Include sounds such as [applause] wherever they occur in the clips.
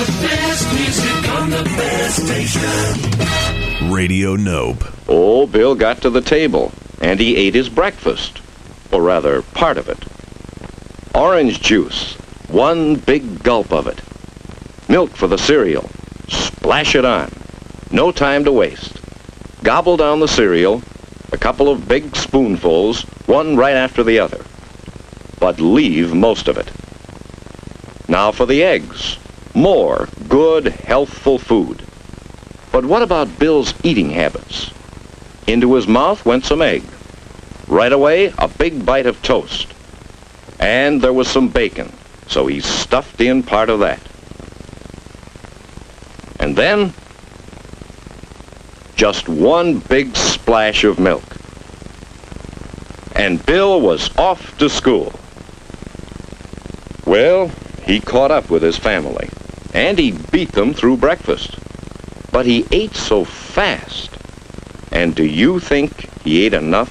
the best music on the best station. Radio Nope. Old Bill got to the table, and he ate his breakfast. Or rather, part of it. Orange juice. One big gulp of it. Milk for the cereal. Splash it on. No time to waste. Gobble down the cereal, a couple of big spoonfuls, one right after the other. But leave most of it. Now for the eggs. More good, healthful food. But what about Bill's eating habits? Into his mouth went some egg. Right away, a big bite of toast. And there was some bacon, so he stuffed in part of that. And then, just one big splash of milk. And Bill was off to school. Well, he caught up with his family, and he beat them through breakfast. But he ate so fast. And do you think he ate enough?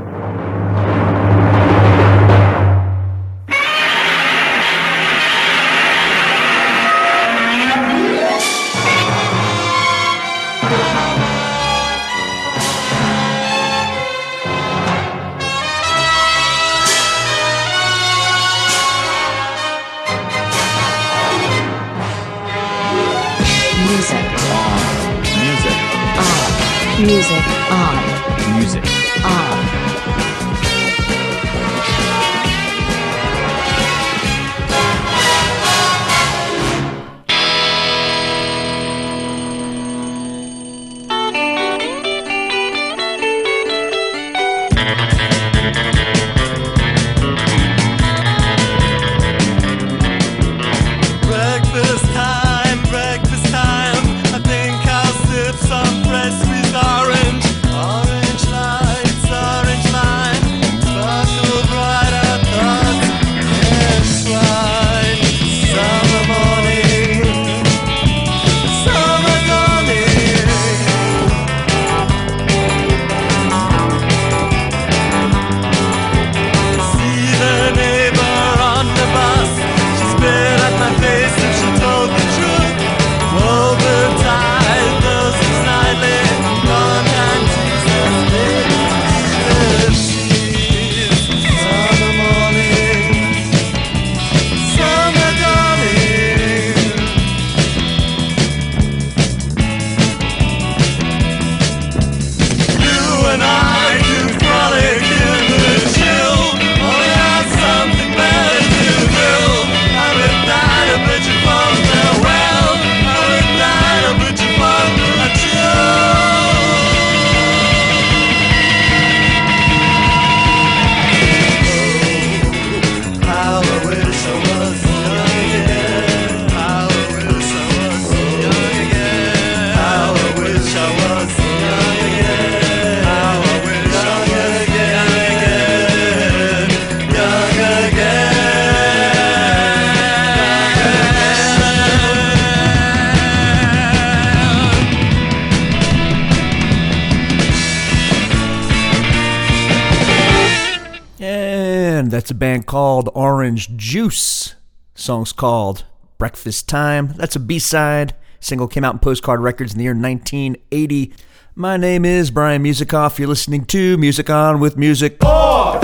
Song's called Breakfast Time. That's a B side. Single came out in Postcard Records in the year 1980. My name is Brian Musikoff. You're listening to Music On with Music. That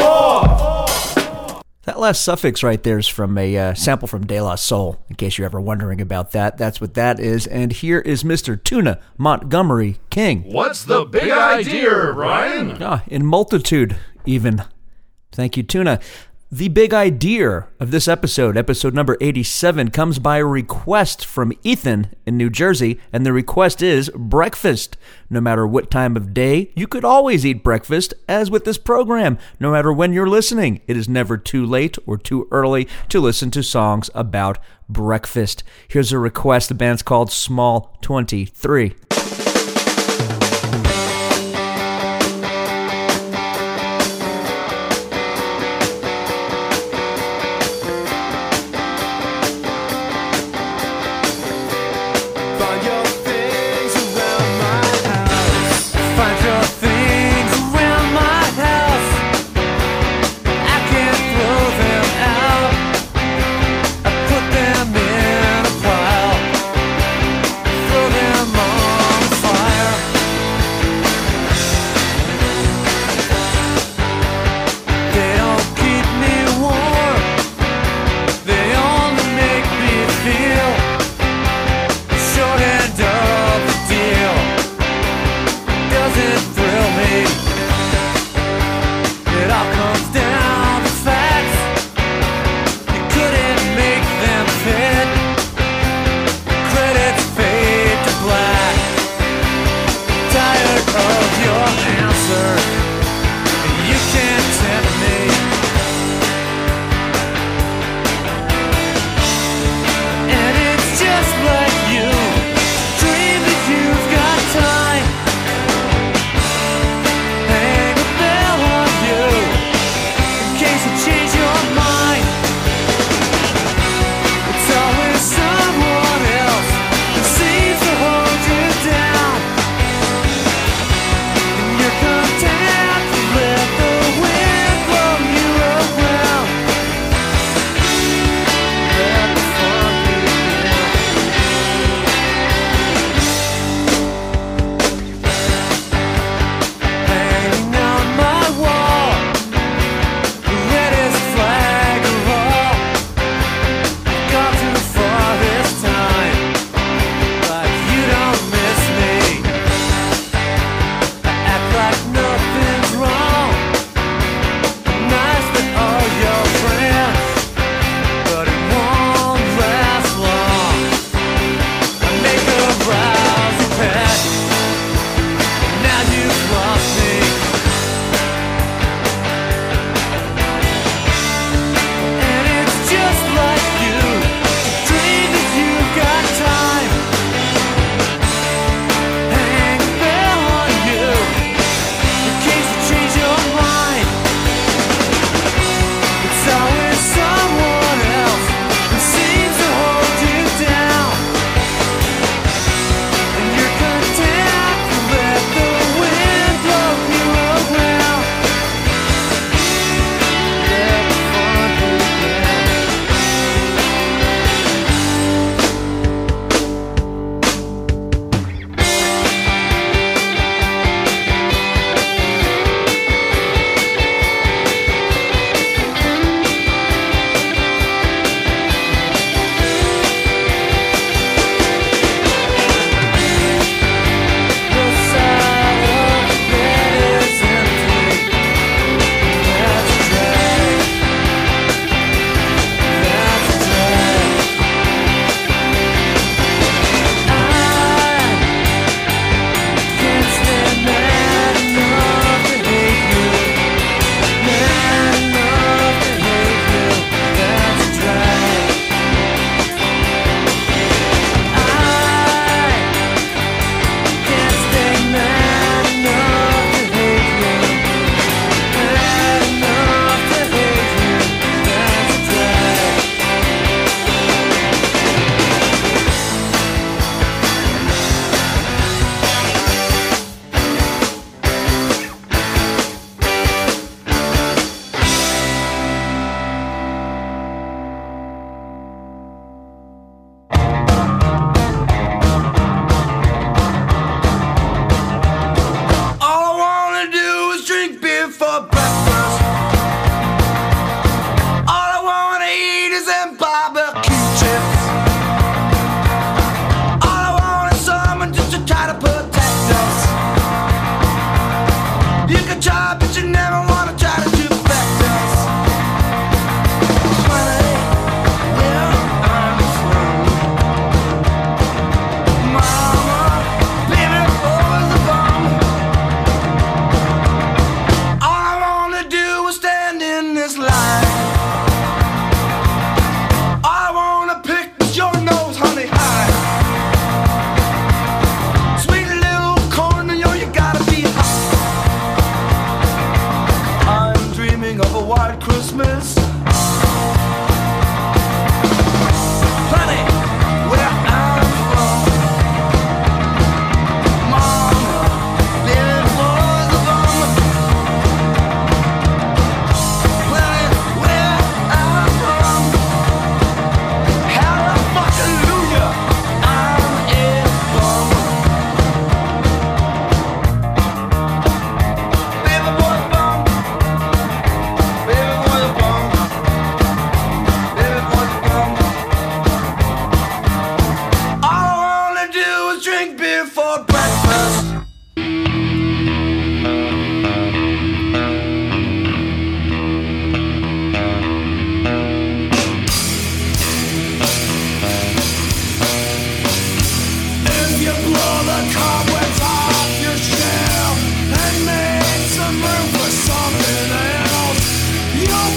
last suffix right there is from a uh, sample from De La Soul, in case you're ever wondering about that. That's what that is. And here is Mr. Tuna Montgomery King. What's the big idea, Ryan? Ah, in multitude, even. Thank you, Tuna. The big idea of this episode, episode number 87, comes by a request from Ethan in New Jersey, and the request is breakfast. No matter what time of day, you could always eat breakfast, as with this program. No matter when you're listening, it is never too late or too early to listen to songs about breakfast. Here's a request. The band's called Small 23.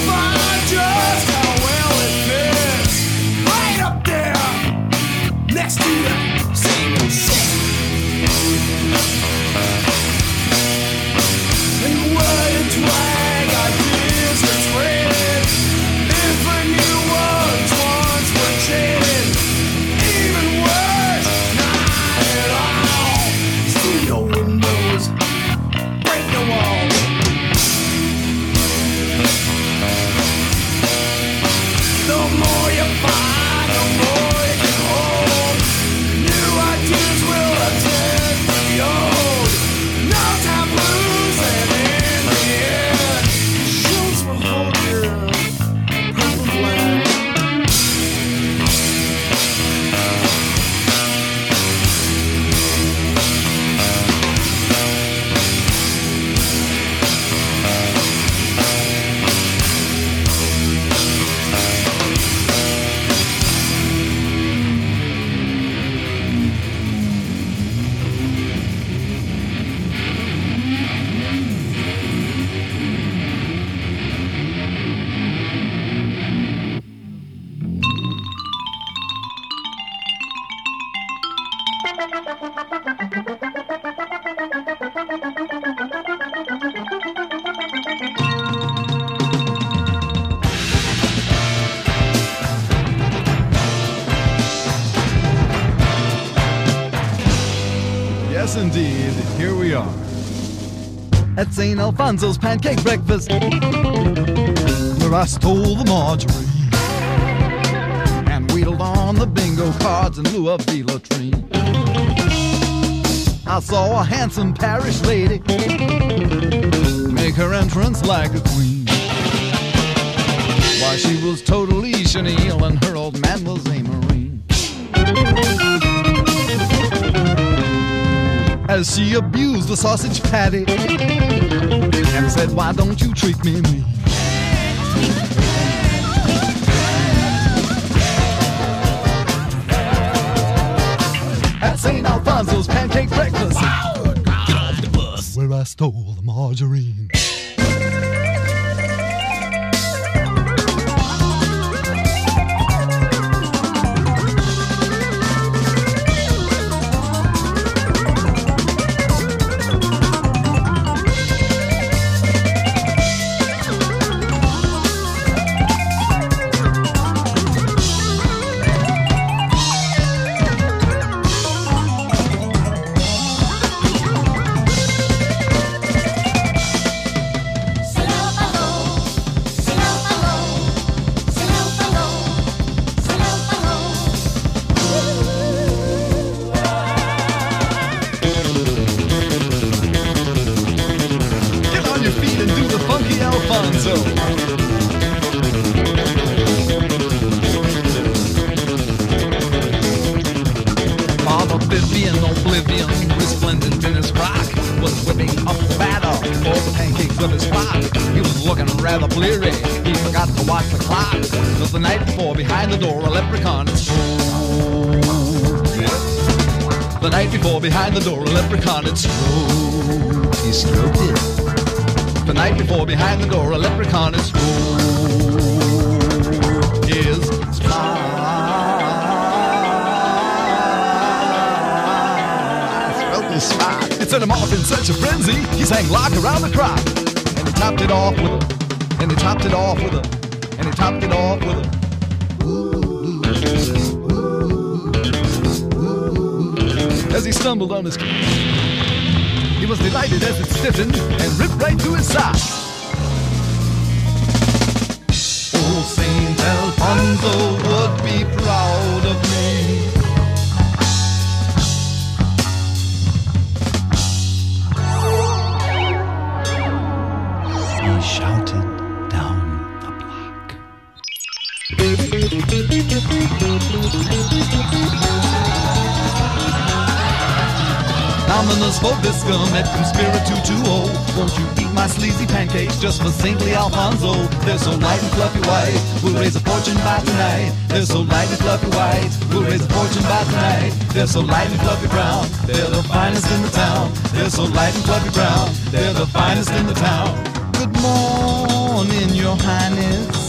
far pancake breakfast where I stole the margarine and wheedled on the bingo cards in lieu of the latrine. I saw a handsome parish lady make her entrance like a queen. Why, she was totally chenille and her old man was a marine. As she abused the sausage patty and said, Why don't you treat me mean? At St. Alfonzo's pancake breakfast, get off the bus where I stole the margarine. Sang lock around the Crop," And he topped it off with a. And he topped it off with a. And he topped it off with a. As he stumbled on his. feet, He was delighted as it stiffened and ripped right through his side. Oh, Saint Alfonzo would be proud Vobiscum et conspiritu tuo. Oh. Won't you eat my sleazy pancakes just for saintly Alfonzo? They're so light and fluffy white, we'll raise a fortune by tonight. They're so light and fluffy white, we'll raise a fortune by tonight. They're so light and fluffy brown, they're the finest in the town. They're so light and fluffy brown, they're the finest in the town. Good morning, your highness.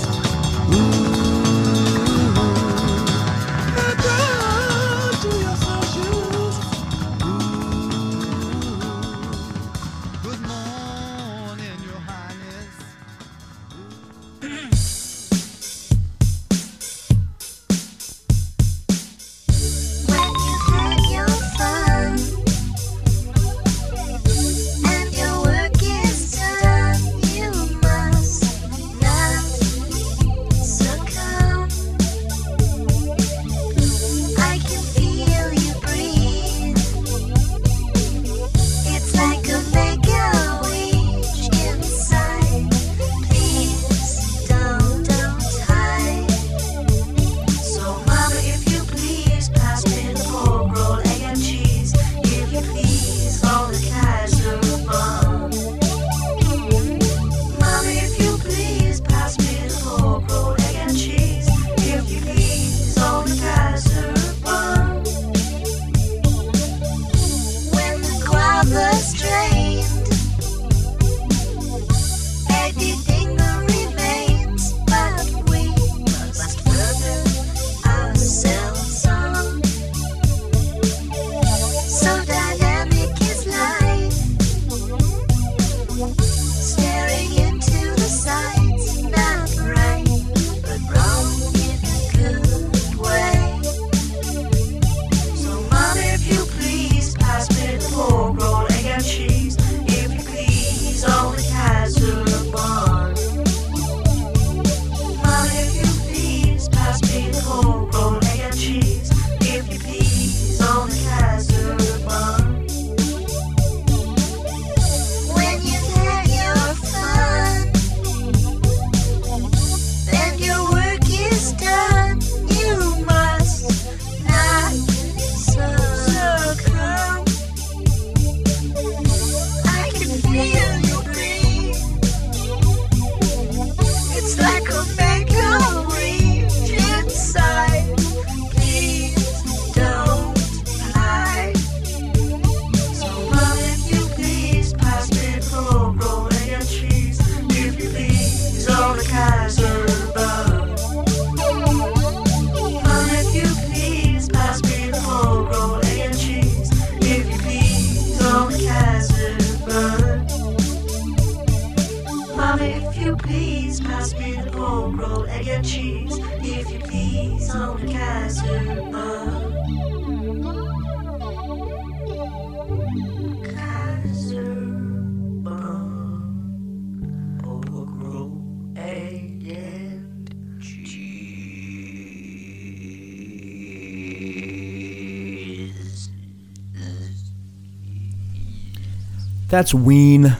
That's Ween.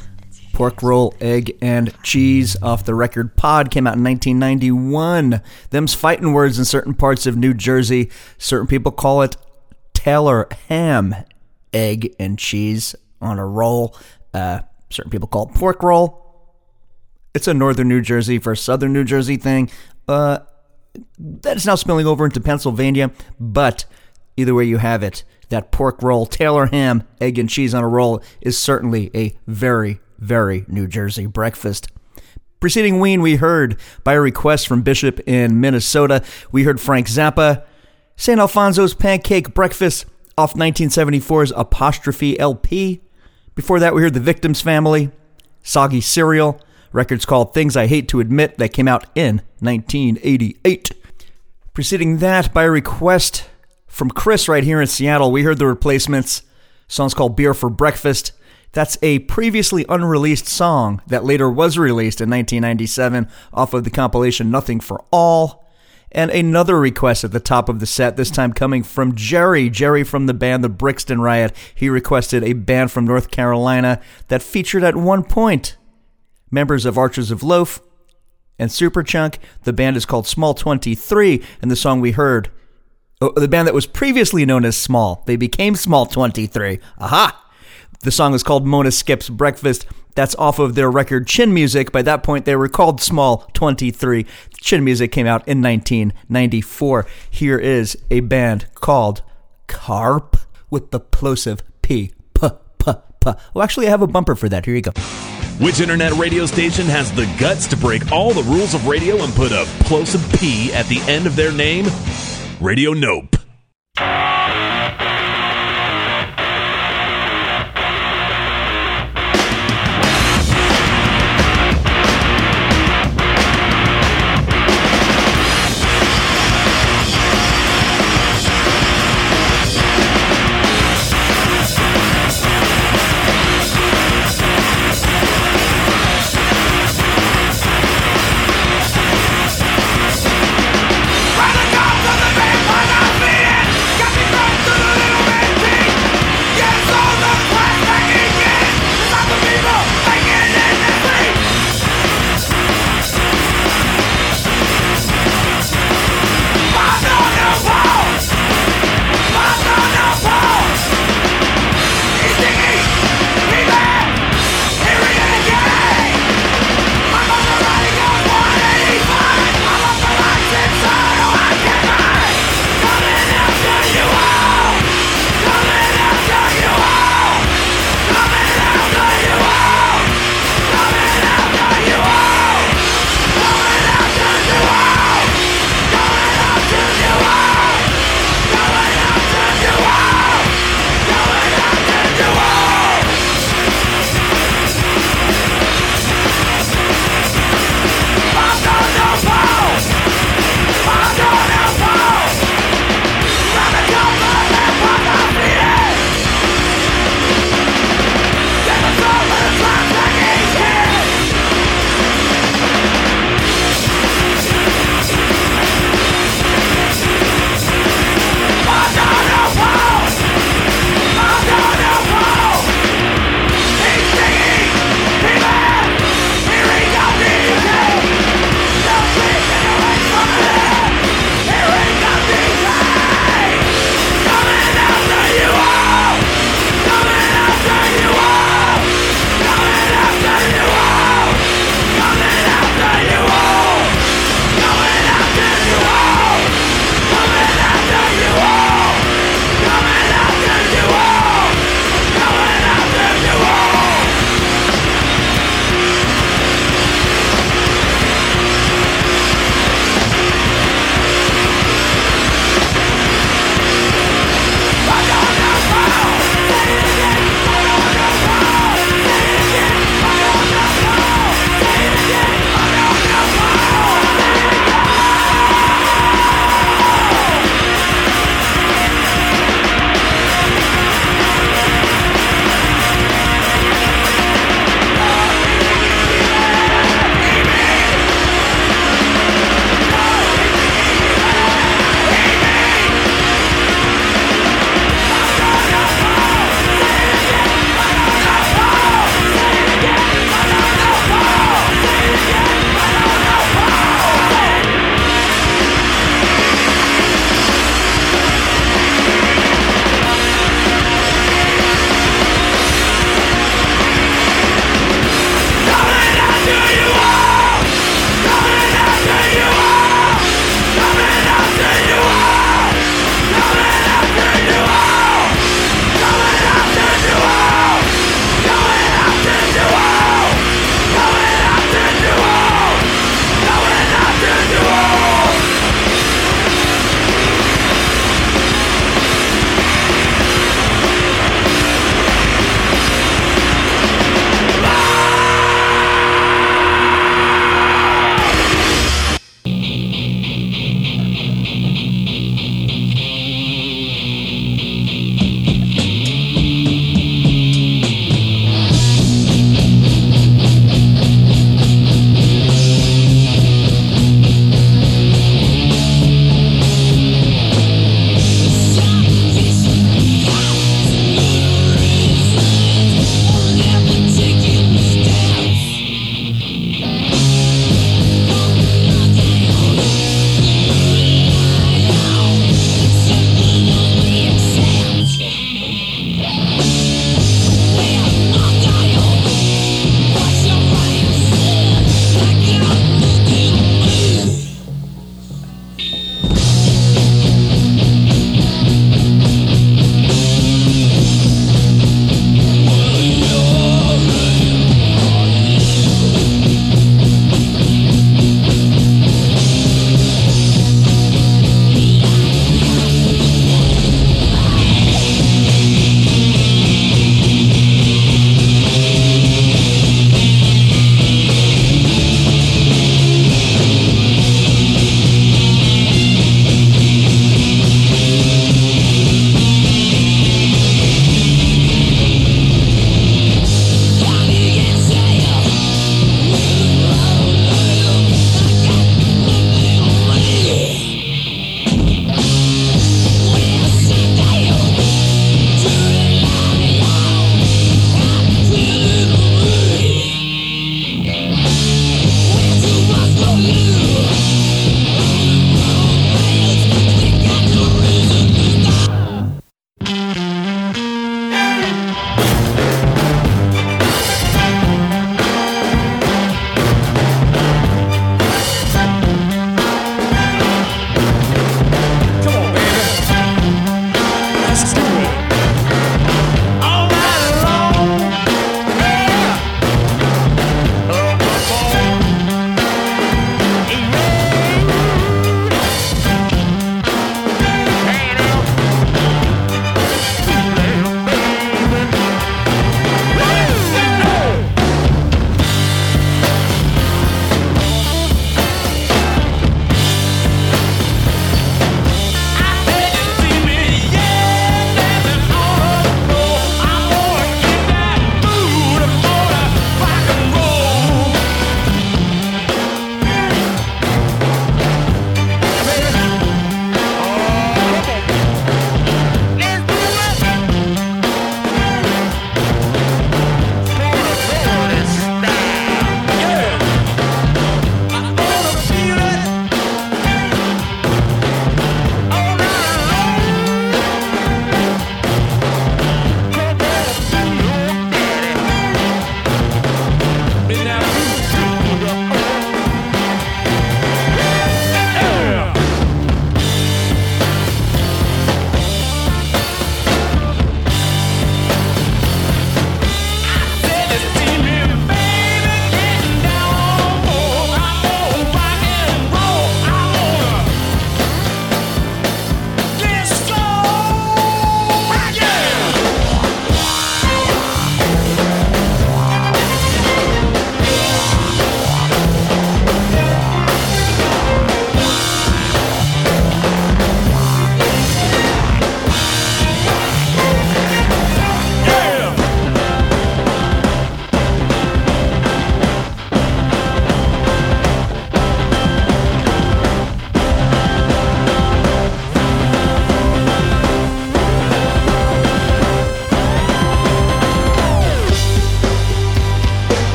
Pork roll, egg, and cheese off the record pod came out in 1991. Them's fighting words in certain parts of New Jersey. Certain people call it Taylor ham, egg, and cheese on a roll. Uh, certain people call it pork roll. It's a northern New Jersey versus southern New Jersey thing. Uh, that is now spilling over into Pennsylvania, but either way you have it, that pork roll, Taylor ham, egg and cheese on a roll is certainly a very, very New Jersey breakfast. Preceding Ween, we heard by request from Bishop in Minnesota, we heard Frank Zappa, St. Alfonzo's Pancake Breakfast off 1974's Apostrophe LP. Before that, we heard The Victims Family, Soggy Cereal, records called Things I Hate to Admit that came out in 1988. Preceding that, by a request from Chris right here in Seattle, we heard the replacements. Song's called Beer for Breakfast. That's a previously unreleased song that later was released in 1997 off of the compilation Nothing for All. And another request at the top of the set, this time coming from Jerry. Jerry from the band The Brixton Riot. He requested a band from North Carolina that featured at one point members of Archers of Loaf and Superchunk. The band is called Small 23, and the song we heard, Uh, the band that was previously known as Small, they became Small 23. Aha! The song is called Mons Skips Breakfast. That's off of their record Chin Music. By that point, they were called Small 23. Chin Music came out in 1994. Here is a band called Karp with the plosive P. P. P. P. Well, actually, I have a bumper for that. Here you go. Which internet radio station has the guts to break all the rules of radio and put a plosive P at the end of their name? Radio Nope.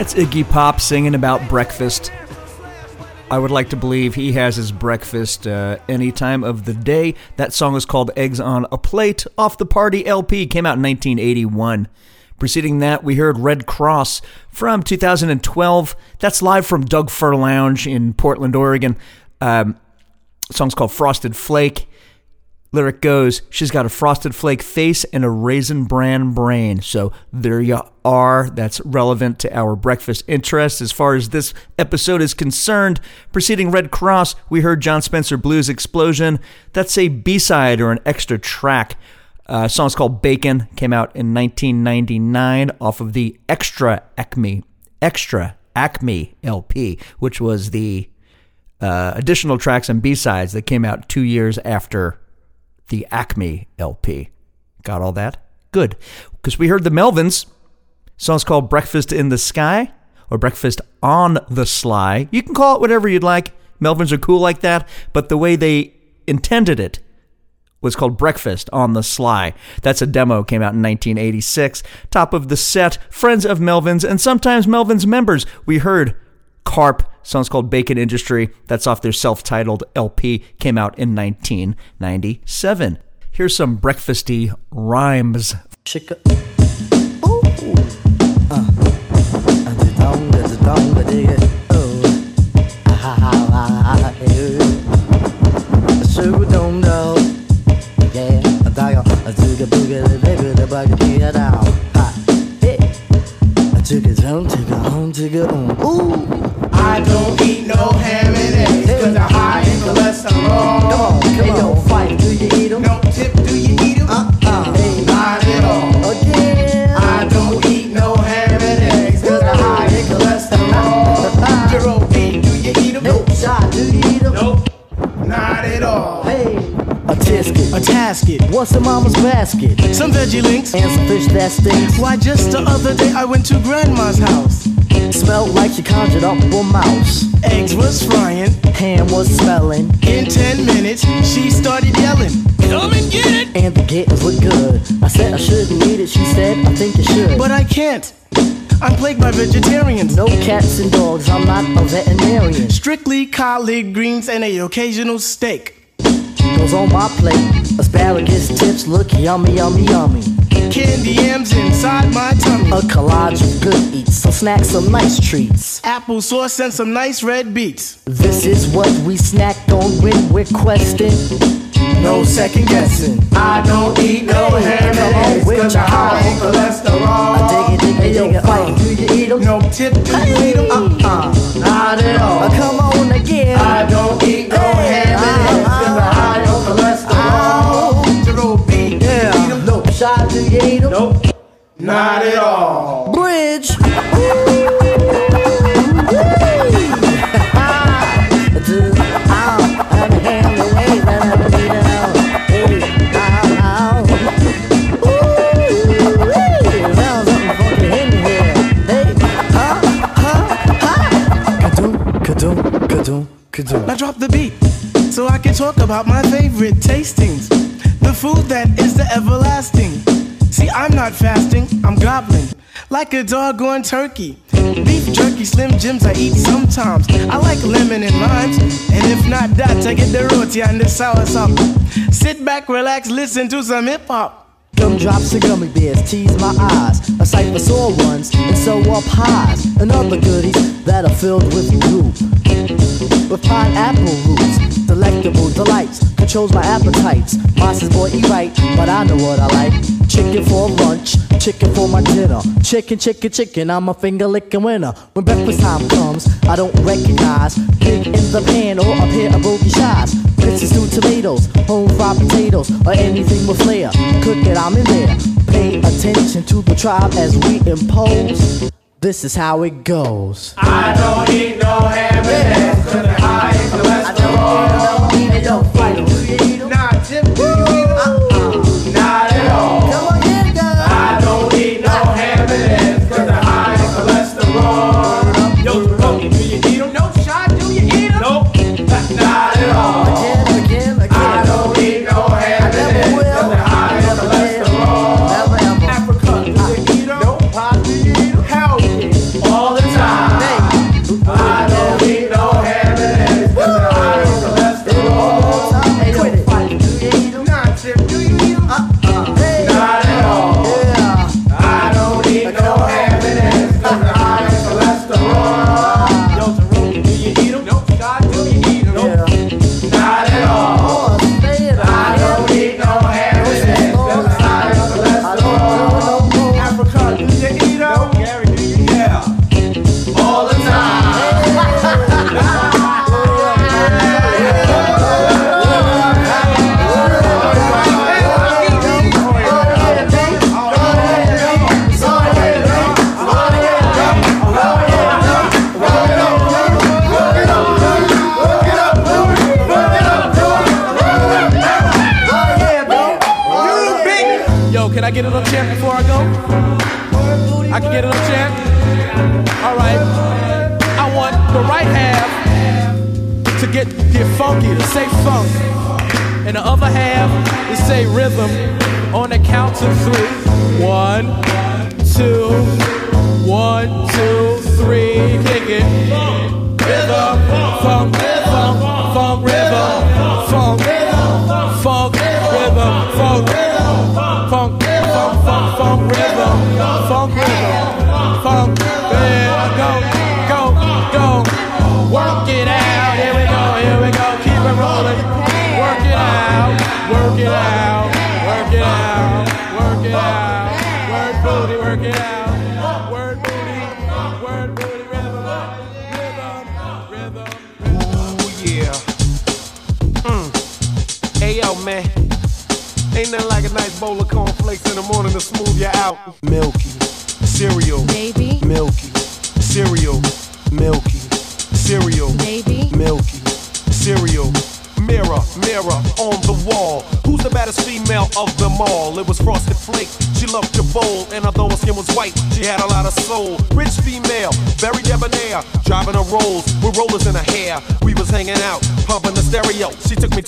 That's Iggy Pop singing about breakfast. I would like to believe he has his breakfast uh, any time of the day. That song is called Eggs on a Plate off the Party LP, came out in 1981. Preceding that, we heard Redd Kross from 2012. That's live from Doug Fir Lounge in Portland, Oregon. Um, song's called Frosted Flake. Lyric goes, She's got a frosted flake face and a raisin bran brain. So there you are. That's relevant to our breakfast interest as far as this episode is concerned. Preceding Redd Kross, we heard Jon Spencer Blues Explosion. That's a B side or an extra track. Uh, song's called Bacon, came out in 1999 off of the Extra Acme, Extra Acme LP, which was the uh, additional tracks and B sides that came out two years after the Acme LP. Got all that? Good. Because we heard the Melvins. Song's called Breakfast in the Sky or Breakfast on the Sly. You can call it whatever you'd like. Melvins are cool like that, but the way they intended it was called Breakfast on the Sly. That's a demo, came out in 1986. Top of the set, Friends of Melvins and sometimes Melvins members. We heard Karp, song's called Bacon Industry. That's off their self titled LP, came out in 1997. Here's some breakfasty rhymes. Uh. Uh. Oh. Ah, ah, ah, ah, eh. Know. Yeah, zooga booga, the baby, the down. Hey. Took it home, took it home, took it home. Ooh. I don't eat no ham and eggs cause they're high in cholesterol. Come on, come on. Phife, do you eat 'em? No tip, do you eat them? Uh-uh. Hey. Not at all. Again. I don't eat no ham and eggs cause they're high in cholesterol. Zero B, do you eat them? Hey, shot, do you eat 'em? Nope. Not at all. Hey. A tisket. A tasket, What's in mama's basket? some veggie links. And some fish that stinks. Why, just the other day I went to grandma's house. Smelled like she conjured up a mouse. Eggs was frying. Ham was smelling. In 10 minutes, she started yelling, Come and get it! And the kittens look good. I said I shouldn't eat it. She said, I think you should. But I can't. I'm plagued by vegetarians. no cats and dogs. I'm not a veterinarian. Strictly collard greens and a occasional steak. Goes on my plate. Asparagus tips look yummy, yummy, yummy. Candy yams inside my tummy. A collage of good eats. Some snacks, some nice treats. Apple sauce and some nice red beets. This is what we snack on when we're questing. No second guessing. I don't eat no ham and eggs cause they're high in cholesterol. I dig it, dig it, dig it. Phife. Oh, do you eat 'em? No tip, do you eat them? Uh-uh. Not at all. Uh, come on again. I don't eat no ham and eggs cause they're them? No shot, do you eat 'em? Nope. Not at all. Bridge. Now drop the beat so I can talk about my favorite tastings. Food that is the everlasting. See, I'm not fasting, I'm gobbling like a doggone turkey. Beef jerky, slim jims I eat sometimes. I like lemon and limes, and if not that, I get the roti and the sour sauce. Sit back, relax, listen to some hip hop. Gumdrops and gummy bears tease my eyes. A sight for sore ones and so are pies and other goodies that are filled with goop. With pineapple roots, delectable delights, controls my appetites. Monsters boy eat right, but I know what I like. Chicken for lunch, chicken for my dinner. Chicken, chicken, chicken, I'm a finger licking winner. When breakfast time comes, I don't recognize pig in the pan or up here a bogey shots. And stewed tomatoes, home fried potatoes, or anything with flair. Cook it, I'm in there. Pay attention to the tribe as we impose. This is how it goes. I don't eat no ham and eggs cause they're high in cholesterol. Hey, yo, fight 'em. Do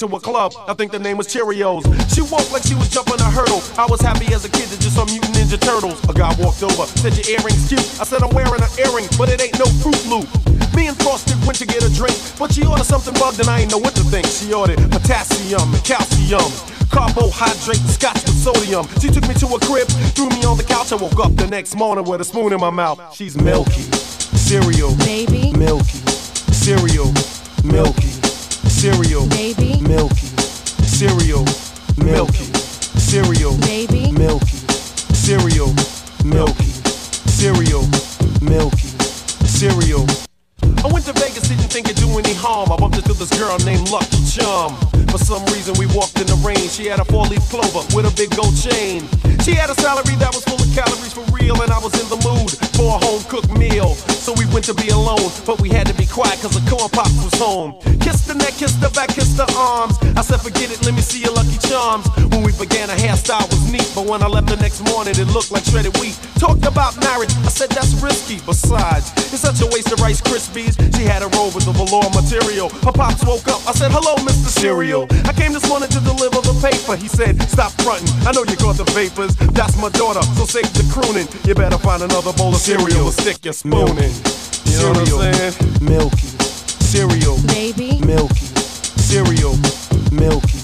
to a club. I think the name was Cheerios. She walked like she was jumping a hurdle. I was happy as a kid that just saw Mutant Ninja Turtles. A guy walked over, said your earrings cute. I said I'm wearing an earring, but it ain't no Fruit Loop. Me and Frosted went to get a drink, but she ordered something bugged and I ain't know what to think. She ordered potassium and calcium, carbohydrate, and scotch with sodium. She took me to a crib, threw me on the couch. I woke up the next morning with a spoon in my mouth. She's milky, cereal, baby, milky, cereal, milky, cereal, baby, Kissed the neck, kissed the back, kissed the arms. I said, forget it, let me see your lucky charms. When we began, her hairstyle was neat, but when I left the next morning, it looked like shredded wheat. Talked about marriage, I said that's risky. Besides, it's such a waste of Rice Krispies. She had a robe with the velour material. Her pops woke up. I said, hello, Mr. Cereal. I came this morning to deliver the paper. He said, stop fronting. I know you caught the vapors. That's my daughter, so save the crooning. You better find another bowl of cereal to stick your spoon in. You know what I'm saying? Milky, cereal, baby, milky, cereal, milky,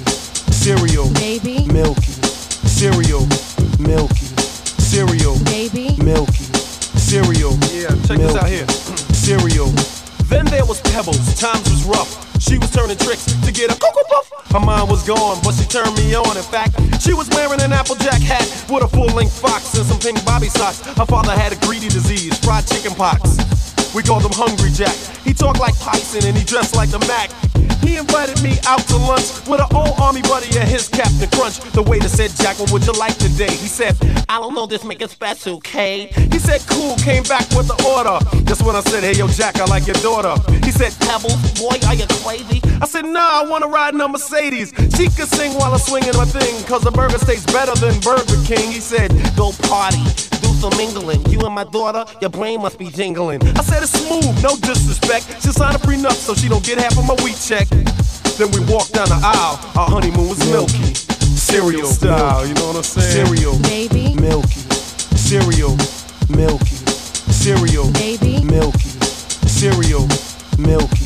cereal, baby, milky, cereal, milky, cereal, baby, milky, cereal. Yeah, check this out here. Cereal. Then there was Pebbles, times was rough. She was turning tricks to get a cocoa puff. Her mind was gone, but she turned me on. In fact, she was wearing an Applejack hat with a full-length fox and some pink bobby socks. Her father had a greedy disease, fried chicken pox. We called him Hungry Jack. He talked like Tyson and he dressed like the Mac. He invited me out to lunch with an old army buddy and his Captain Crunch. The waiter said, Jack, what would you like today? He said, I don't know, this make it special, K. He said, cool, came back with the order. Just when I said, hey, yo, Jack, I like your daughter. He said, Pebbles, boy, are you crazy? I said, nah, I wanna ride in a Mercedes. She could sing while I'm swinging my thing, cause the burger tastes better than Burger King. He said, go party, do some mingling. You and my daughter, your brain must be jingling. I said, it's smooth, no disrespect. She signed a prenup so she don't get half of my week check. Then we walked down the aisle, our honeymoon was milky. Cereal style, you know what I'm saying? Cereal, baby, milky, cereal, milky, cereal, baby, milky, cereal, milky,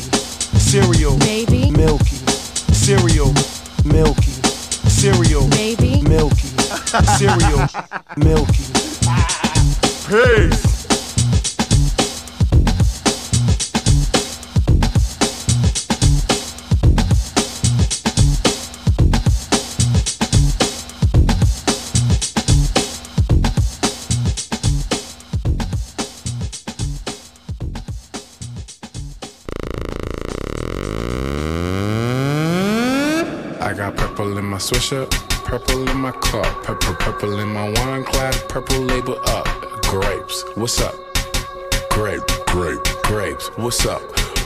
cereal, baby, milky, cereal, milky, cereal, baby, milky, cereal, [laughs] milky. Peace. My swisher, purple in my cup, purple, purple in my wine glass, purple label up. Grapes, what's up? Grape, grape, grapes, what's up?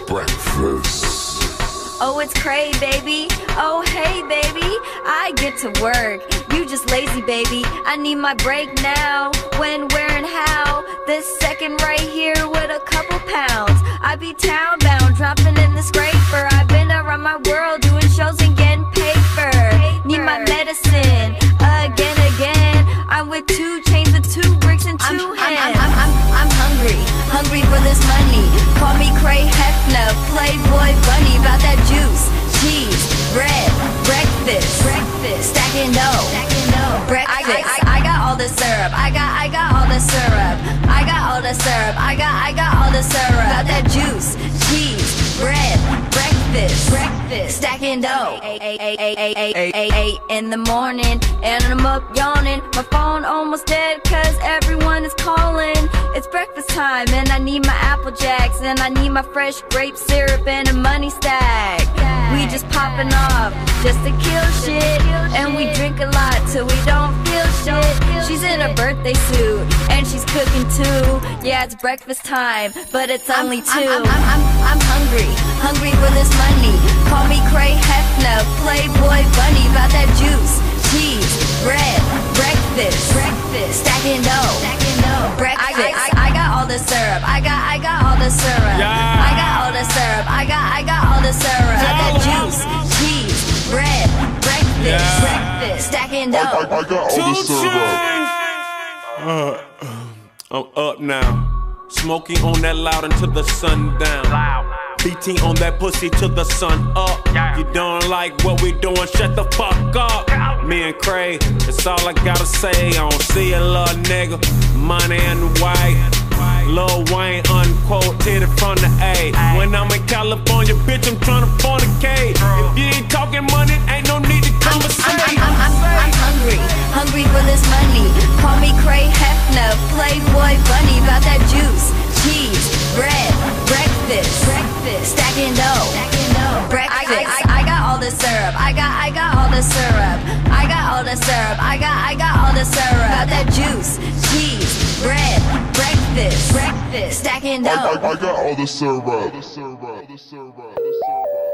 Breakfast. Oh, it's cray, baby. Oh, hey, baby. I get to work. You just lazy, baby. I need my break now. When, where, and how? This second right here with a couple pounds. I be town bound, dropping in the scraper. I've been around my world doing shows and getting eight, eight, eight, eight, eight, eight, eight, eight in the morning And I'm up yawning. My phone almost dead cause everyone is calling. It's breakfast time and I need my Apple Jacks And I need my fresh grape syrup and a money stack. We just popping off just to kill shit And we drink a lot till we don't feel shit. She's in a birthday suit and she's cooking too. Yeah, it's breakfast time, but it's only two I'm, I'm, I'm, I'm, I'm hungry, hungry for this money. Call me Kreay Hefner, Playboy Bunny. About that juice, cheese, bread, breakfast, breakfast, stacking dough, stacking dough. Breakfast. I, I, I got all the syrup. I got, I got all the syrup. yeah. I got all the syrup. I got, I got all the syrup. Got that juice, cheese, bread, breakfast, breakfast, stacking dough. I got all the syrup. Uh, I'm up now. Smoking on that loud until the sun down. BT on that pussy till the sun up. You don't like what we doing? Shut the fuck up. Me and Kreay, that's all I gotta say. I don't see a little nigga, money and white. Lil Wayne unquoted from the A. When I'm in California, bitch, I'm tryna fornicate. If you ain't talking money, ain't no need to conversate. I'm, I'm, I'm hungry, hungry for this money. Call me Kreay Hefner, Playboy Bunny. About that juice, cheese, bread, breakfast, breakfast, stacking dough, stacking dough. Breakfast. I, I, I got all the syrup. I got, I got all the syrup. I got all the syrup. I got, I got all the syrup. About that juice, cheese, bread, breakfast, breakfast, stacking I, dough. I, I got all the syrup. The syrup. The syrup. like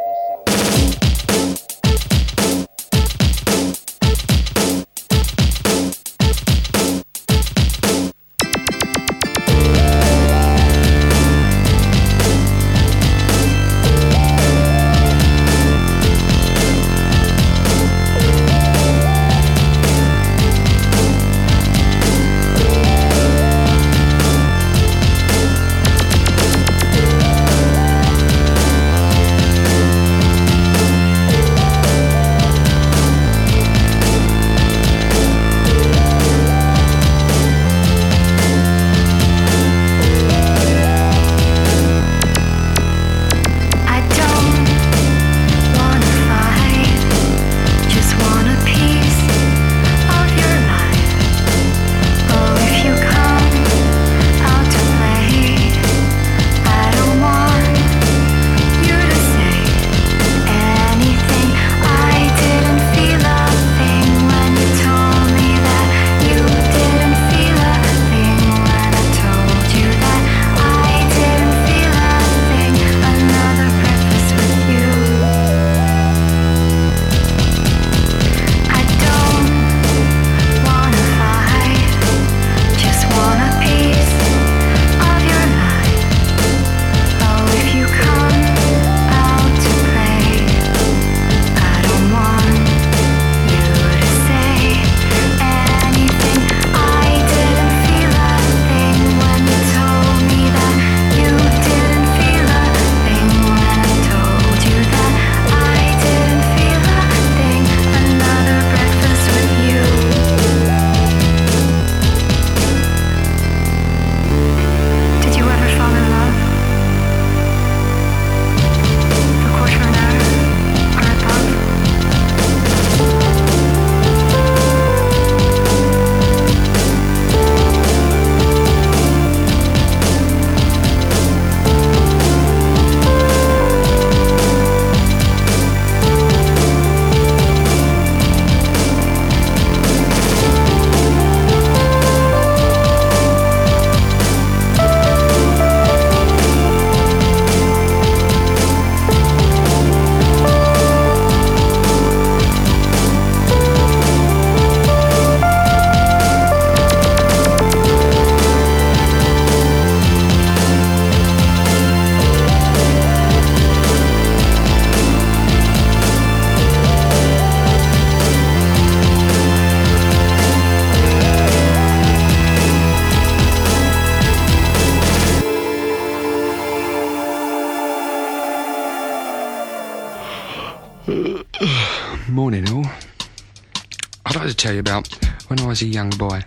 was a young boy.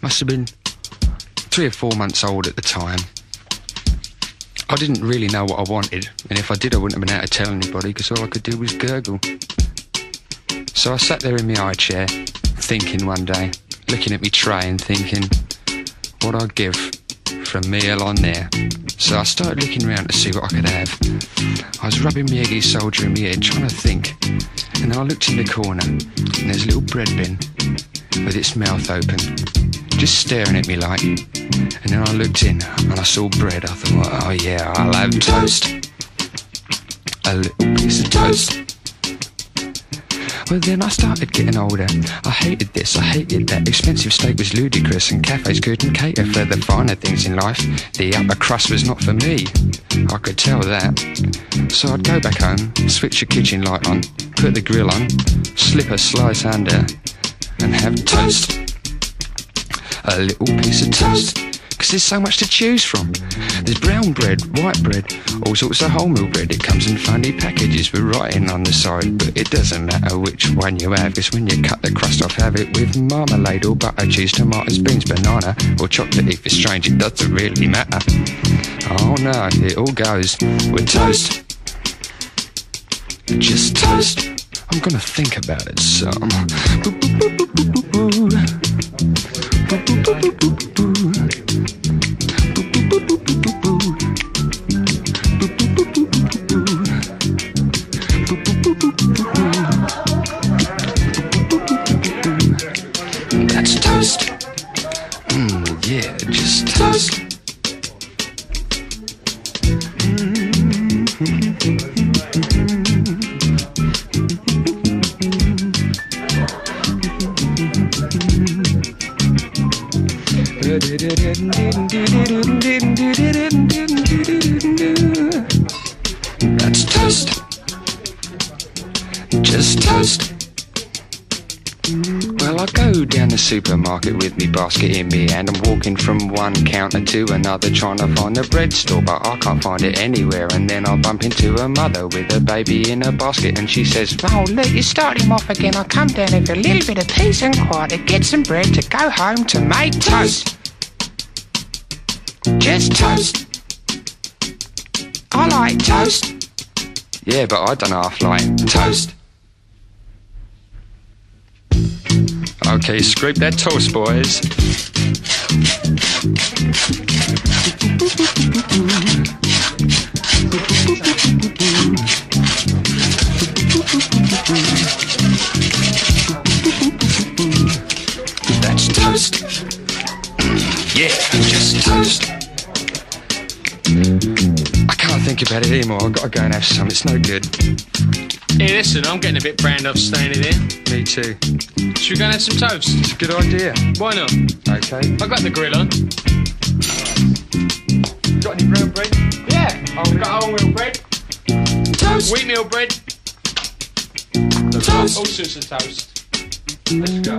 Must have been three or four months old at the time. I didn't really know what I wanted, and if I did, I wouldn't have been able to tell anybody because all I could do was gurgle. So I sat there in my high chair, thinking one day, looking at me tray and thinking, what I'd give for a meal on there. So I started looking around to see what I could have. I was rubbing my eggy soldier in my head, trying to think. And then I looked in the corner, and there's a little bread bin with its mouth open, just staring at me like. And then I looked in, and I saw bread. I thought, oh yeah, I'll have toast. A little piece of toast. Well, then I started getting older. I hated this, I hated that. Expensive steak was ludicrous, and cafes couldn't cater for the finer things in life. The upper crust was not for me. I could tell that. So I'd go back home, switch the kitchen light on, put the grill on, slip a slice under, and have toast. A little piece of toast. Because there's so much to choose from. There's brown bread, white bread, all sorts of wholemeal bread. It comes in funny packages with writing on the side, but it doesn't matter which one you have. Because when you cut the crust off, have it with marmalade or butter, cheese, tomatoes, beans, banana, or chocolate. If it's strange, it doesn't really matter. Oh no, it all goes with toast. Just toast. I'm gonna think about it some. That's That's toast. Just toast. Well, I go down the supermarket with me basket in me and I'm walking from one counter to another trying to find the bread store, but I can't find it anywhere. And then I bump into a mother with a baby in a basket and she says, Oh, look, you start him off again. I'll come down for a little bit of peace and quiet to get some bread to go home to make toast. Just toast. I like toast. Yeah, but I don't half like toast. Okay, scrape that toast, boys. That's toast. Yeah, just toast. Think about it anymore. I've got to go and have some. It's no good. Hey, listen, I'm getting a bit brand up standing here. Me too. Should we go and have some toast? It's a good idea. Why not? Okay. I've got the grill on. Got any brown bread? Yeah, I've got wholemeal bread. Toast. Wheatmeal bread. Toast. All sorts of toast. Let's go.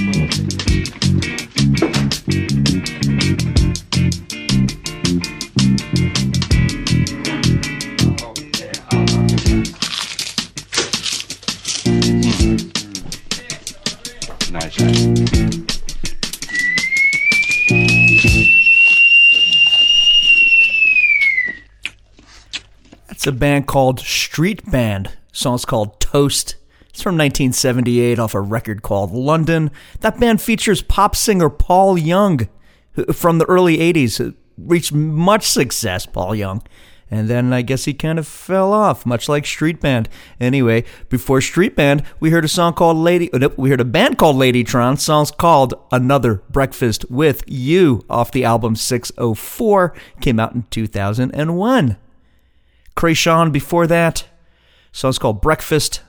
band called Streetband. song's called Toast. It's from 1978 off a record called London. That band features pop singer Paul Young from the early 80s. who Reached much success, Paul Young. And then I guess he kind of fell off, much like Streetband. Anyway, before Streetband, we heard a song called Lady. uh, we heard a band called Ladytron. Song's called Another Breakfast with You off the album 604. Came out in 2001. Kreayshawn before that. Song's called Breakfast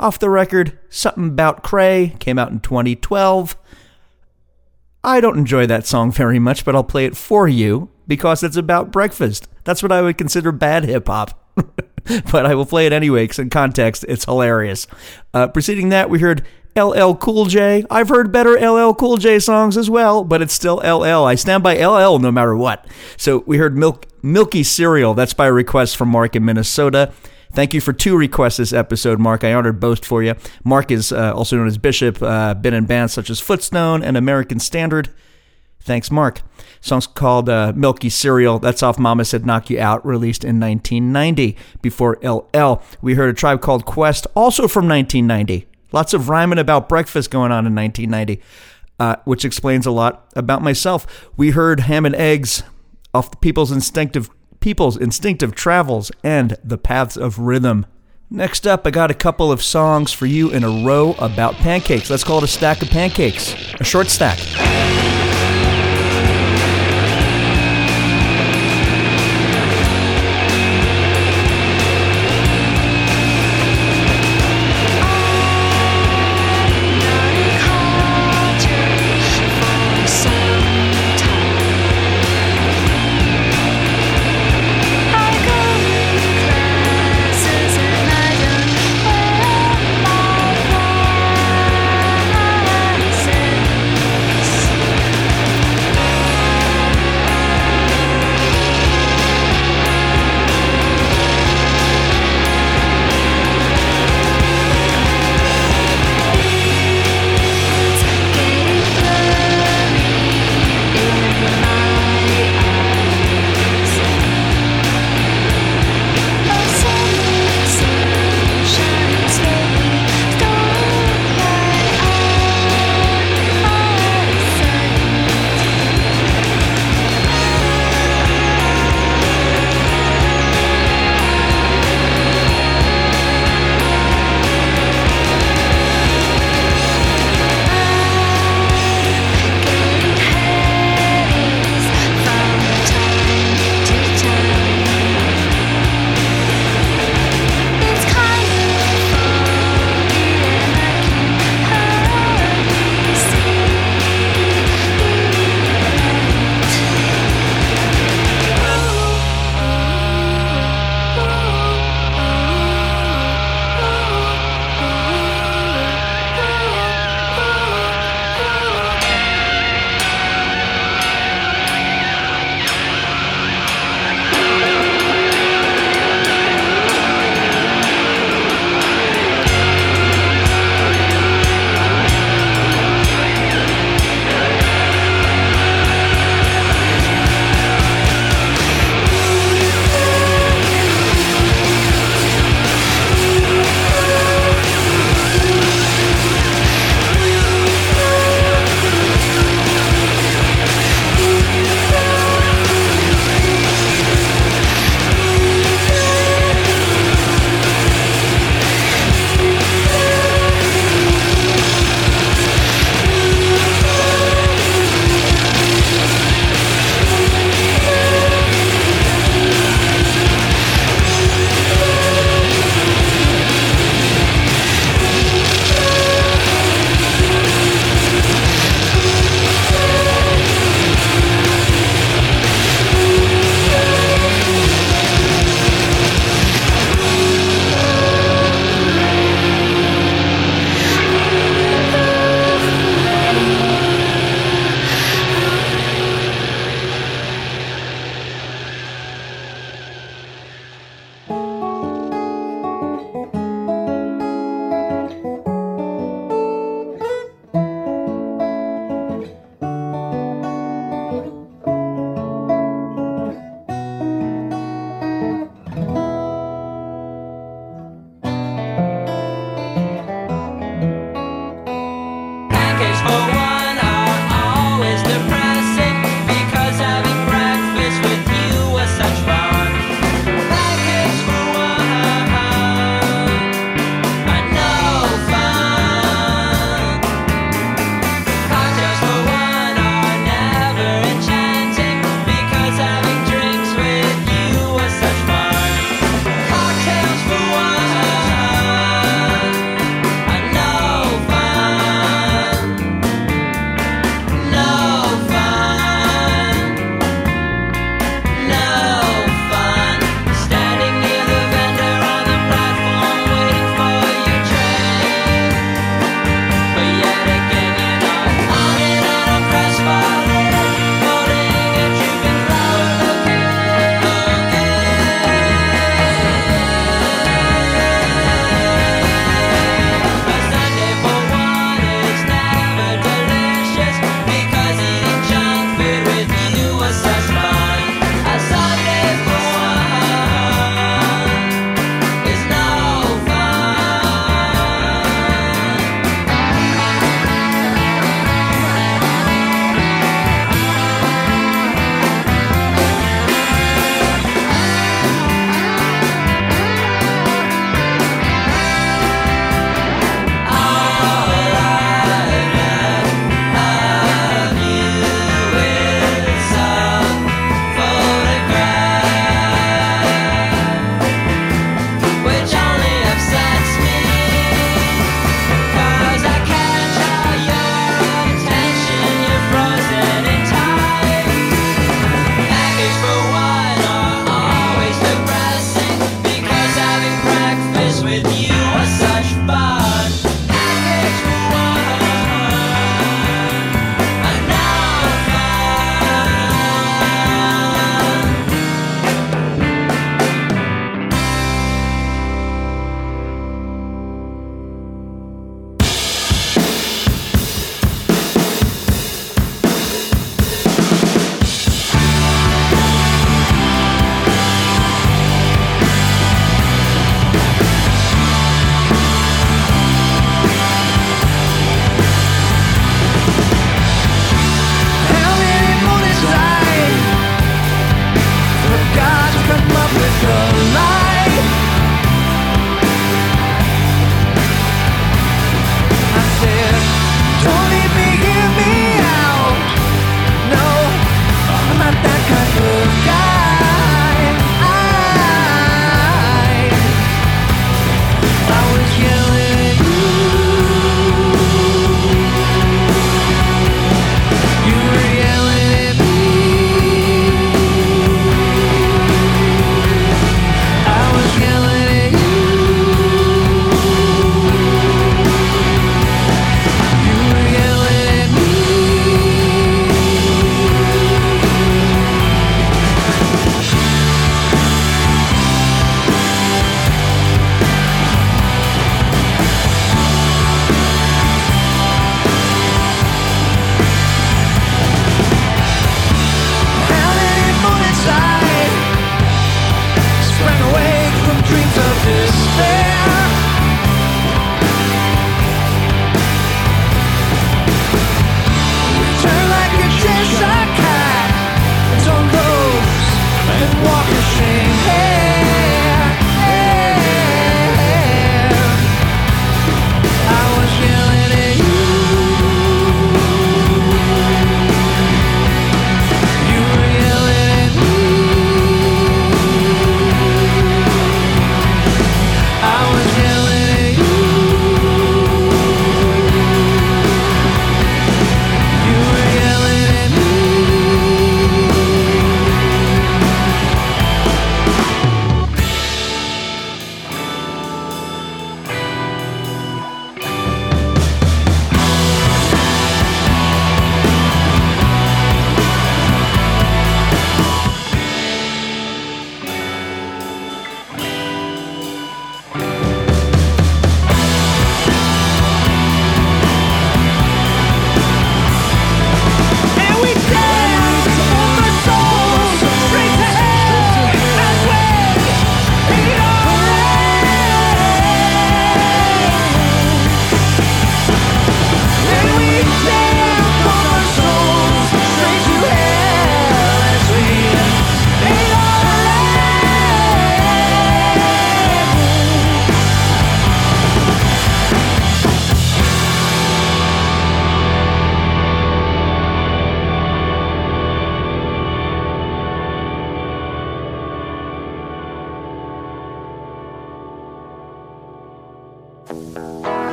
Off the record, Something About Kreay came out in 2012. I don't enjoy that song very much, but I'll play it for you because it's about breakfast. That's what I would consider bad hip hop. [laughs] but I will play it anyway because in context, it's hilarious. Uh, preceding that, we heard LL Cool J. I've heard better LL Cool J songs as well, but it's still LL. I stand by LL no matter what. So we heard Milk, Milky Cereal. That's by request from Mark in Minnesota. Thank you for two requests this episode, Mark. I honored both for you. Mark is uh, also known as Bishop, uh, been in bands such as Footstone and American Standard. Thanks, Mark. Song's called uh, Milky Cereal. That's off Mama Said Knock You Out, released in 1990. Before LL, we heard a tribe called Quest, also from 1990. Lots of rhyming about breakfast going on in 1990, uh, which explains a lot about myself. We heard Ham and Eggs off the People's Instinctive People's Instinctive Travels and The Paths of Rhythm. Next up, I got a couple of songs for you in a row about pancakes. Let's call it a stack of pancakes, a short stack.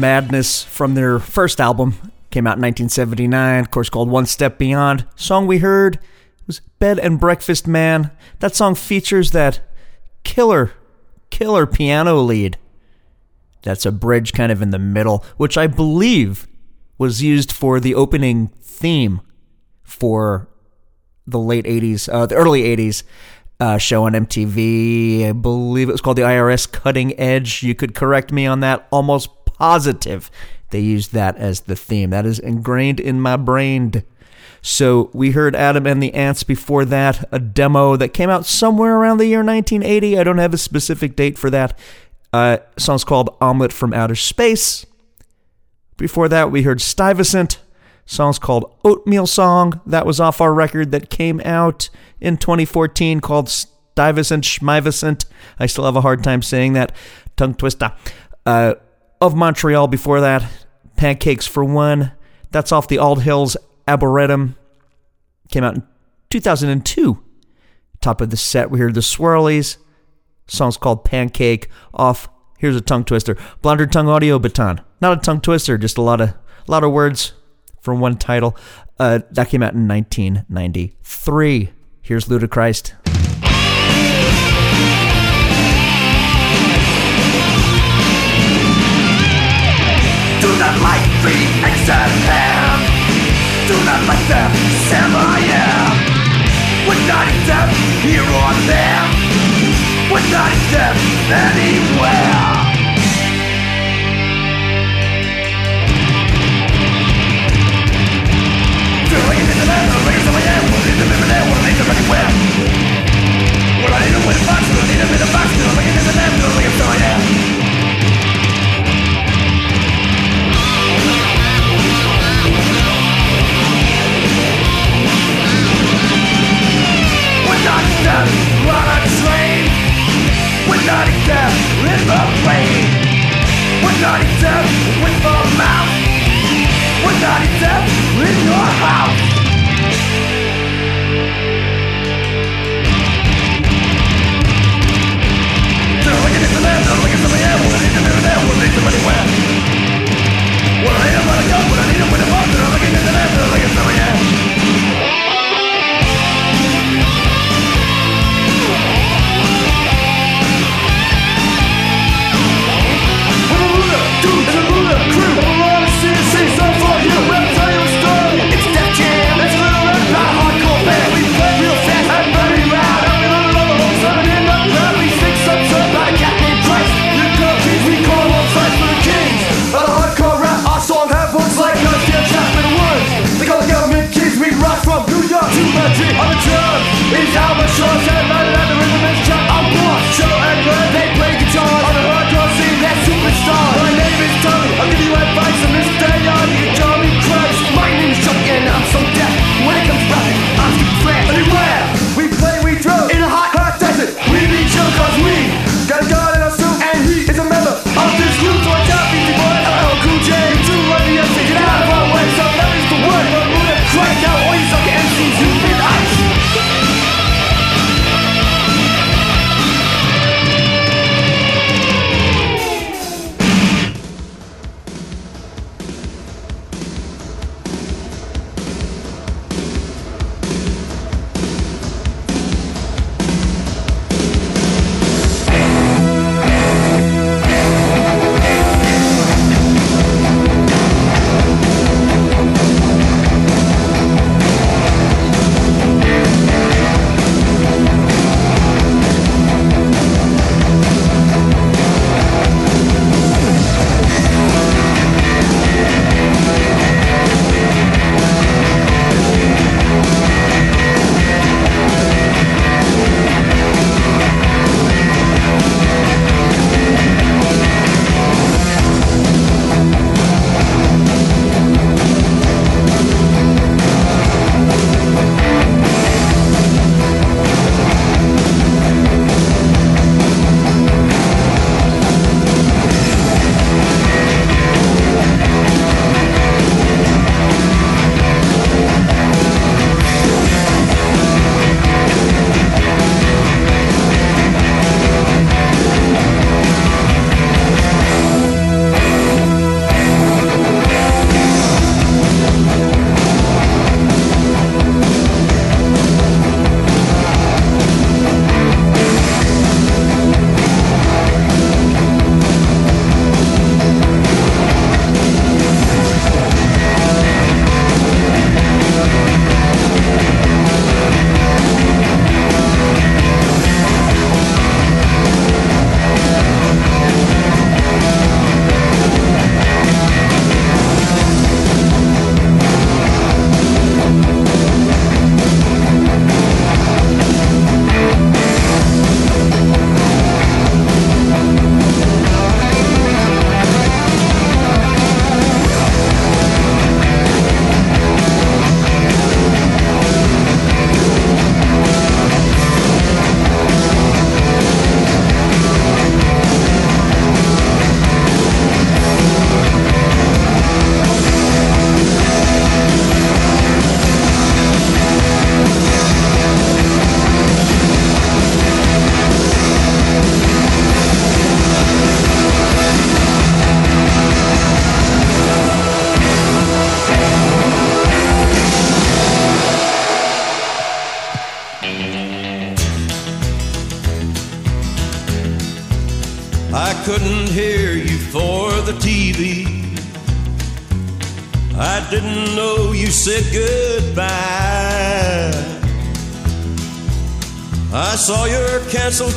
Madness from their first album. Came out in 1979, of course, called One Step Beyond. Song we heard was Bed and Breakfast Man. That song features that killer, killer piano lead. That's a bridge kind of in the middle, which I believe was used for the opening theme for the late 80s, uh, the early 80s uh, show on MTV. I believe it was called the IRS Cutting Edge. You could correct me on that. Almost positive they used that as the theme. That is ingrained in my brain. So we heard Adam and the Ants before that, a demo that came out somewhere around the year 1980. I don't have a specific date for that. Uh, song's called Omelette from Outer Space. Before that, we heard Stuyvesant. Song's called Oatmeal Song. That was off our record that came out in 2014 called Stuyvesant Shmyvesant. I still have a hard time saying that. Tongue twister. Uh, of Montreal before that, Pancakes for One. That's off the Aldhils Arboretum. Came out in 2002. Top of the set, we heard the Swirlies. Song's called Pancake off. Here's a tongue twister. Blonder Tongue Audio Baton. Not a tongue twister, just a lot of a lot of words from one title. Uh, that came out in 1993. Here's Ludichrist. Not like the exile hand Do not like the Samaria We're not in death here or there. We're not in death anywhere Doing it in the land, the race of I am We're in the middle there, we're in the anywhere We're not in the winning box, we're in the middle box We're looking in the land, we're looking so I am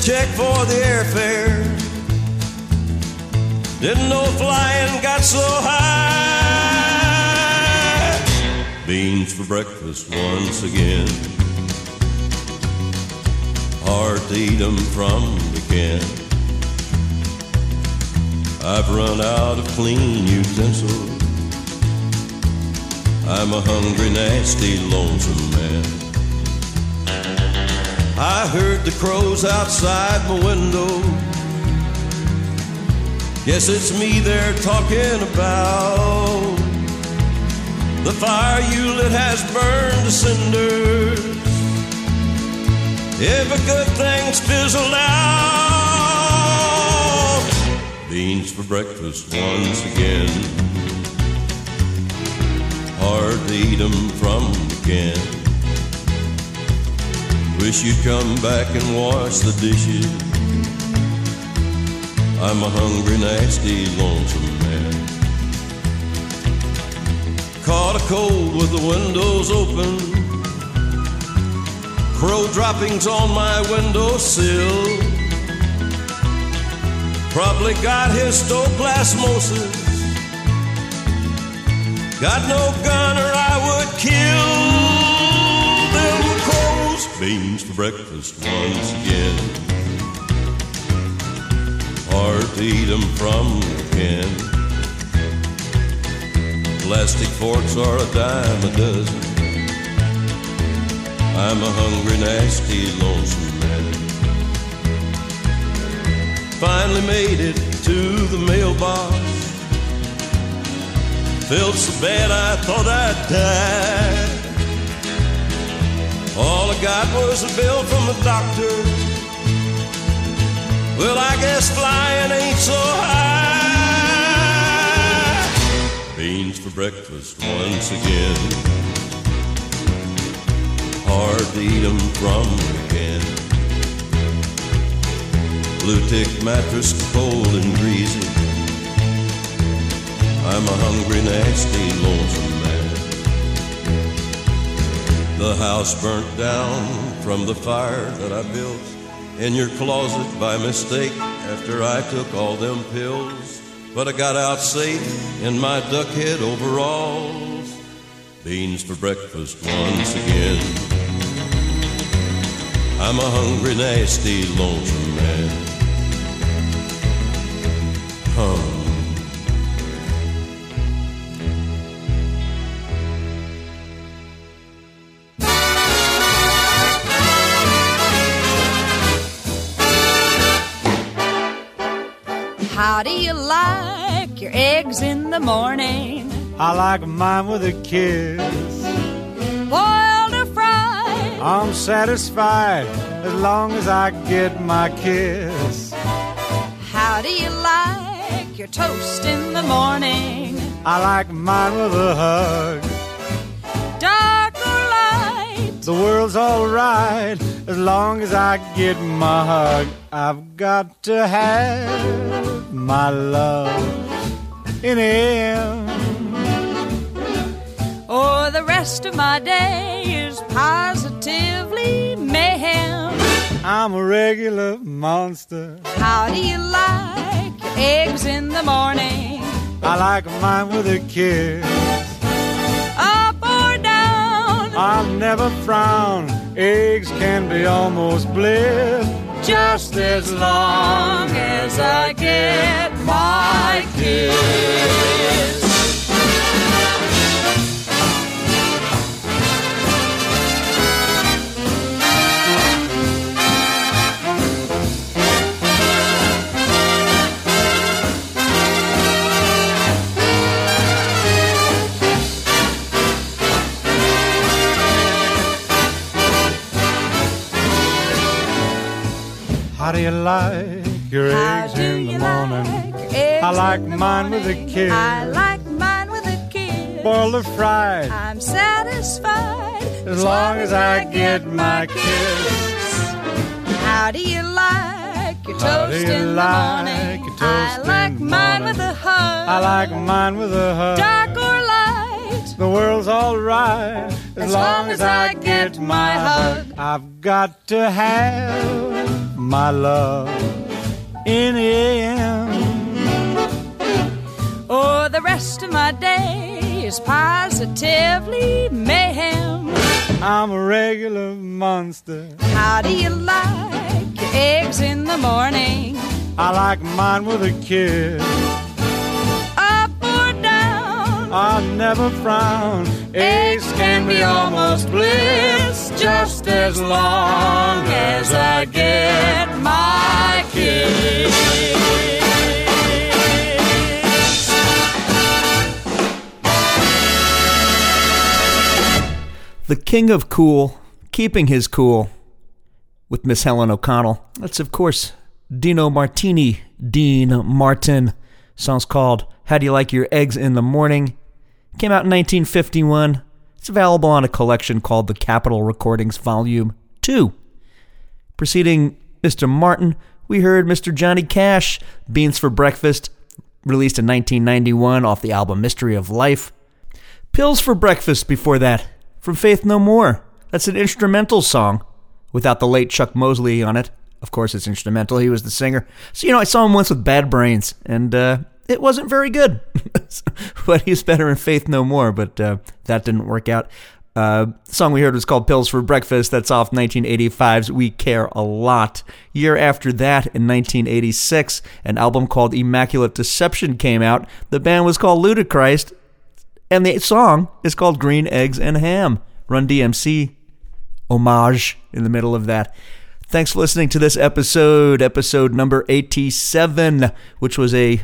check for the airfare. Didn't know flying got so high. Beans for breakfast once again. Hard to eat 'em from the can. I've run out of clean utensils. I'm a hungry, nasty, lonesome man. I heard the crows outside my window. Guess it's me they're talking about. The fire you lit has burned to cinders. Every good thing's fizzled out. Beans for breakfast once again. Hard to eat 'em from the can. Wish you'd come back and wash the dishes. I'm a hungry, nasty, lonesome man. Caught a cold with the windows open. Crow droppings on my windowsill. Probably got histoplasmosis. Got no gun or I would kill. Beans for breakfast once again. Hard to eat 'em from the can. Plastic forks are a dime a dozen. I'm a hungry, nasty, lonesome man. Finally made it to the mailbox. Felt so bad I thought I'd die. All I got was a bill from the doctor. Well, I guess flying ain't so high. Beans for breakfast once again. Hard to eat 'em from the can. Blue tick mattress, cold and greasy. I'm a hungry, nasty, lonesome. The house burnt down from the fire that I built in your closet by mistake after I took all them pills. But I got out safe in my duckhead overalls. Beans for breakfast once again. I'm a hungry, nasty, lonesome man. Hum. How do you like your eggs in the morning? I like mine with a kiss. Boiled or fried? I'm satisfied as long as I get my kiss. How do you like your toast in the morning? I like mine with a hug. Dark or light? The world's alright as long as I get my hug. I've got to have my love in him. Or oh, the rest of my day is positively mayhem. I'm a regular monster. How do you like your eggs in the morning? I like mine with a kiss. Up or down? I'll never frown. Eggs can be almost bliss. Just as long as I get my kiss. How do you like your How eggs do in the you morning? like I like mine with a morning? kiss. I like mine with a kiss. Boiled or fried, I'm satisfied as long as I get my kiss. How do you like your How toast you in like the morning? your I like in mine morning? with a hug. I like mine with a hug. dark or light. the world's alright as, long as I get my hug. I've got to have my love in the AM. Oh, the rest of my day is positively mayhem. I'm a regular monster. How do you like your eggs in the morning? I like mine with a kiss. Up or down? I never frown. Eggs can be almost bliss, just as long as I get my kiss. The king of cool, keeping his cool with Miss Helen O'Connell. That's, of course, Dino Martini, Dean Martin. Song's called How Do You Like Your Eggs in the Morning? Came out in 1951. It's available on a collection called the Capitol Recordings Volume 2. Preceding Mr. Martin, we heard Mr. Johnny Cash, Beans for Breakfast, released in 1991 off the album Mystery of Life. Pills for Breakfast before that, from Faith No More. That's an instrumental song without the late Chuck Mosley on it. Of course, it's instrumental. He was the singer. So, you know, I saw him once with Bad Brains, and uh, it wasn't very good. [laughs] but he's better in Faith No More, but uh, that didn't work out. Uh, the song we heard was called Pills for Breakfast. That's off 1985's We Care a Lot. Year after that, in 1986, an album called Immaculate Deception came out. The band was called Ludichrist, and the song is called Green Eggs and Ham. Run DMC homage in the middle of that. Thanks for listening to this episode, episode number 87, which was a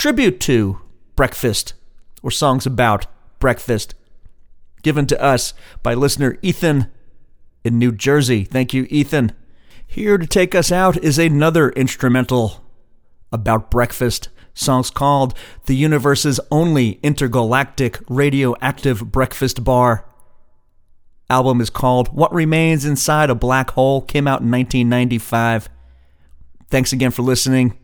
tribute to breakfast or songs about breakfast given to us by listener Ethan in New Jersey. Thank you, Ethan. Here to take us out is another instrumental about breakfast. Song's called The Universe's Only Intergalactic Radioactive Breakfast Bar. Album is called What Remains Inside a Black Hole. Came out in 1995. Thanks again for listening.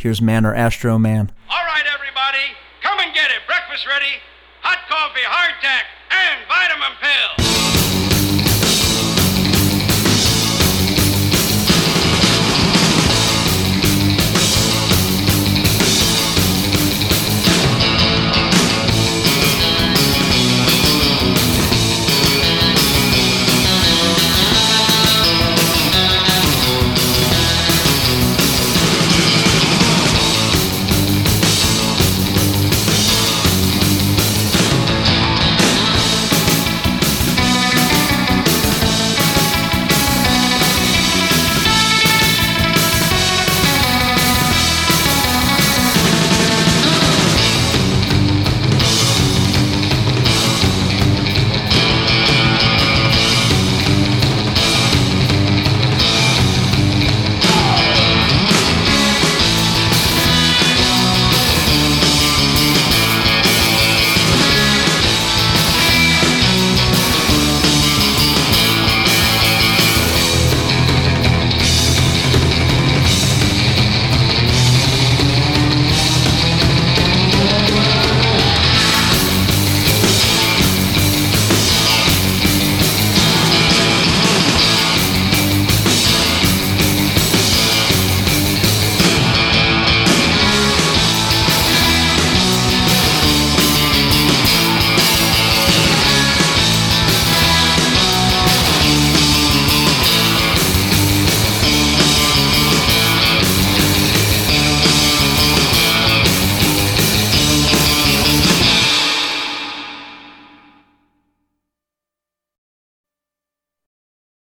Here's Man or Astro Man. All right, everybody, come and get it. Breakfast ready. Hot coffee, hardtack, and vitamin pill.